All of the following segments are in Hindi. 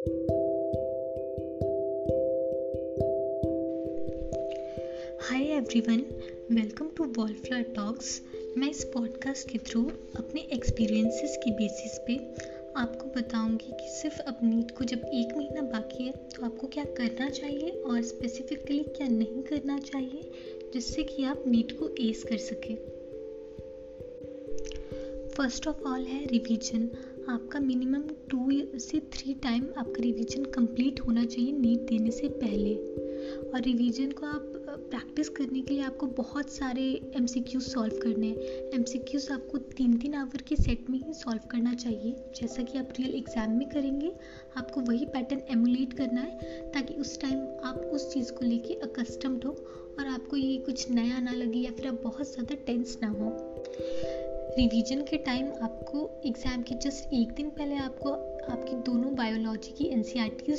Hi everyone welcome to Wallflower Talks मैं इस पॉडकास्ट के थ्रू अपने एक्सपीरियंसेस की बेसिस पे आपको बताऊँगी कि सिर्फ़ अब नीट को जब एक महीना बाकी है तो आपको क्या करना चाहिए और स्पेसिफिकली क्या नहीं करना चाहिए, जिससे कि आप नीट को एस कर सकें। फ़र्स्ट ऑफ़ ऑल है रिवीजन आपका मिनिमम टू से थ्री टाइम आपका रिवीजन कंप्लीट होना चाहिए नीट देने से पहले। और रिवीजन को आप प्रैक्टिस करने के लिए आपको बहुत सारे एमसीक्यू सॉल्व करने हैं। एम आपको तीन तीन आवर के सेट में ही सॉल्व करना चाहिए। जैसा कि आप रियल एग्ज़ाम में करेंगे, आपको वही पैटर्न एमुलेट करना है, ताकि उस टाइम आप उस चीज़ को लेके अकस्टम्ड हो और आपको ये कुछ नया ना लगे या फिर आप बहुत ज़्यादा टेंस ना हो। रिवीजन के टाइम आपको एग्ज़ाम के जस्ट एक दिन पहले आपको, आपकी दोनों बायोलॉजी की एन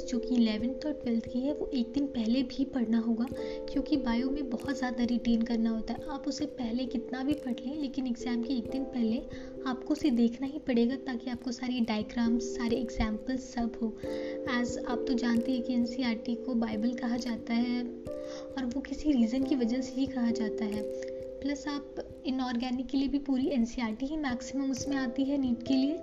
जो कि इलेवेंथ और ट्वेल्थ की है, वो एक दिन पहले भी पढ़ना होगा, क्योंकि बायो में बहुत ज़्यादा रिटेन करना होता है। आप उसे पहले कितना भी पढ़ लें, लेकिन एग्ज़ाम के एक दिन पहले आपको उसे देखना ही पड़ेगा, ताकि आपको सारे डायग्राम्स सारे एग्जाम्पल्स सब हो। एज आप तो जानते हैं कि एन को बाइबल कहा जाता है, और वो किसी रीज़न की वजह से ही कहा जाता है। प्लस आप इनऑर्गेनिक के लिए भी पूरी एन ही मैक्सिमम उसमें आती है नीट के लिए।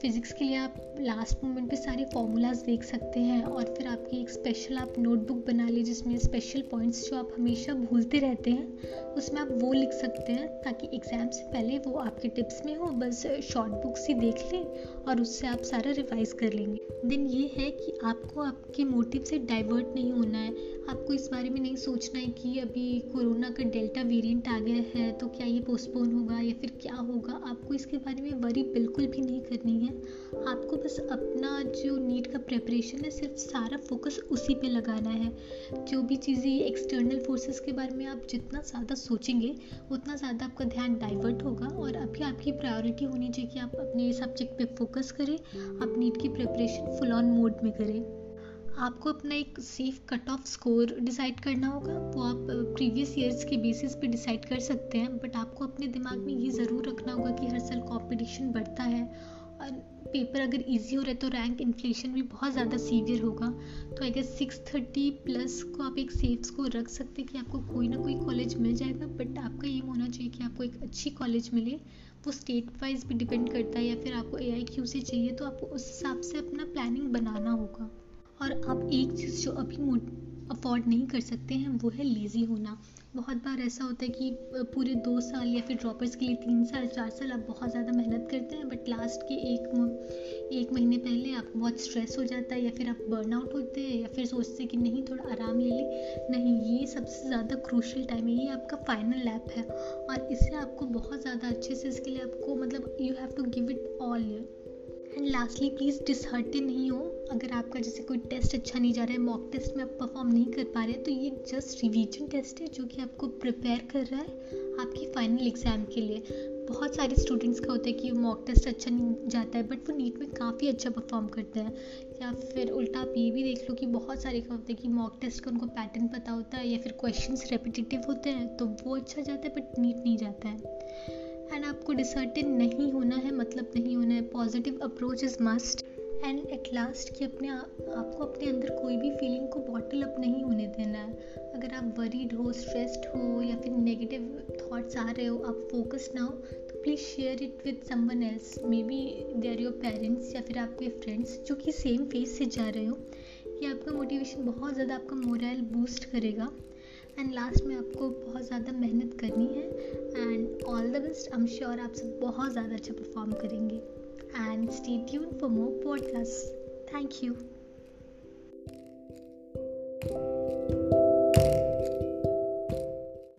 फिज़िक्स के लिए आप लास्ट मोमेंट पे सारे फॉर्मूलाज देख सकते हैं और फिर आपकी एक स्पेशल आप नोटबुक बना ली जिसमें स्पेशल पॉइंट्स जो आप हमेशा भूलते रहते हैं, उसमें आप वो लिख सकते हैं ताकि एग्ज़ाम से पहले वो आपके टिप्स में हो, बस शॉर्ट बुक्स ही देख लें और उससे आप सारा रिवाइज कर लेंगे। देन ये है कि आपको आपके मोटिव से डाइवर्ट नहीं होना है। आपको इस बारे में नहीं सोचना है कि अभी कोरोना का डेल्टा वेरिएंट आ गया है तो क्या ये पोस्टपोन होगा या फिर क्या होगा? आपको इसके बारे में वरी बिल्कुल भी नहीं करनी है। आपको बस अपना जो नीट का प्रेपरेशन है, सिर्फ़ सारा फोकस उसी पे लगाना है। जो भी चीज़ें एक्सटर्नल फोर्सेस के बारे में आप जितना ज़्यादा सोचेंगे, उतना ज़्यादा आपका ध्यान डाइवर्ट होगा और अभी आपकी प्रायोरिटी होनी चाहिए कि आप अपने सब्जेक्ट पे फोकस करें, आप नीट की प्रेपरेशन फुल ऑन मोड में करें। आपको अपना एक safe cut off score decide करना होगा। वो आप प्रीवियस ईयर्स के बेसिस पे डिसाइड कर सकते हैं बट आपको अपने दिमाग में ये ज़रूर रखना होगा कि हर साल कॉम्पिटिशन बढ़ता है। और पेपर अगर इजी हो रहा है तो रैंक इन्फ्लेशन भी बहुत ज़्यादा सीवियर होगा। तो I guess six thirty plus को आप एक सेफ़ स्कोर रख सकते हैं कि आपको कोई ना कोई कॉलेज मिल जाएगा बट आपका ये होना चाहिए कि आपको एक अच्छी कॉलेज मिले। वो स्टेट वाइज भी डिपेंड करता है या फिर आपको ए आई क्यू से चाहिए तो आपको उस हिसाब से अपना प्लानिंग बनाना होगा। और आप एक चीज़ जो अभी अफोर्ड नहीं कर सकते हैं, वो है लेज़ी होना। बहुत बार ऐसा होता है कि पूरे दो साल या फिर ड्रॉपर्स के लिए तीन साल, चार साल आप बहुत ज़्यादा मेहनत करते हैं बट लास्ट के एक एक महीने पहले आपको बहुत स्ट्रेस हो जाता है या फिर आप बर्न आउट होते हैं या फिर सोचते हैं कि नहीं, थोड़ा आराम ले लें। नहीं, ये सबसे ज़्यादा क्रूशल टाइम है, ये आपका फाइनल लैप है। और इससे आपको बहुत ज़्यादा अच्छे से इसके लिए आपको मतलब you have to give it all and lastly please disheartened नहीं हो। अगर आपका जैसे कोई टेस्ट अच्छा नहीं जा रहा है मॉक टेस्ट में आप परफॉर्म नहीं कर पा रहे तो ये जस्ट रिवीजन टेस्ट है, जो कि आपको प्रिपेयर कर रहा है आपकी फाइनल एग्ज़ाम के लिए। बहुत सारे स्टूडेंट्स का होता है कि मॉक टेस्ट अच्छा नहीं जाता है बट वो नीट में काफ़ी अच्छा परफॉर्म करते हैं। या फिर उल्टा आप ये भी देख लो कि बहुत सारे का होता है कि मॉक टेस्ट का उनको पैटर्न पता होता है, या फिर क्वेश्चन रेपिटेटिव होते हैं तो वो अच्छा जाता है बट नीट नहीं जाता है। एंड आपको डिसर्टेन नहीं होना है मतलब नहीं होना है। Positive approach is must and at last कि अपने आपको अपने अंदर कोई भी फीलिंग को बॉटल अप नहीं होने देना है। अगर आप वरीड हो स्ट्रेस्ड हो, या फिर नेगेटिव थॉट्स आ रहे हो, आप फोकस ना हो तो please share it with someone else maybe they are your parents या फिर आपके फ्रेंड्स जो कि सेम फ़ेज़ से जा रहे हो। ये आपका मोटिवेशन बहुत ज़्यादा आपका मोरल बूस्ट करेगा। एंड लास्ट में आपको बहुत ज़्यादा मेहनत करनी है। And all the best I am sure आप सब बहुत ज़्यादा अच्छा परफॉर्म करेंगे। And stay tuned for more podcast thank you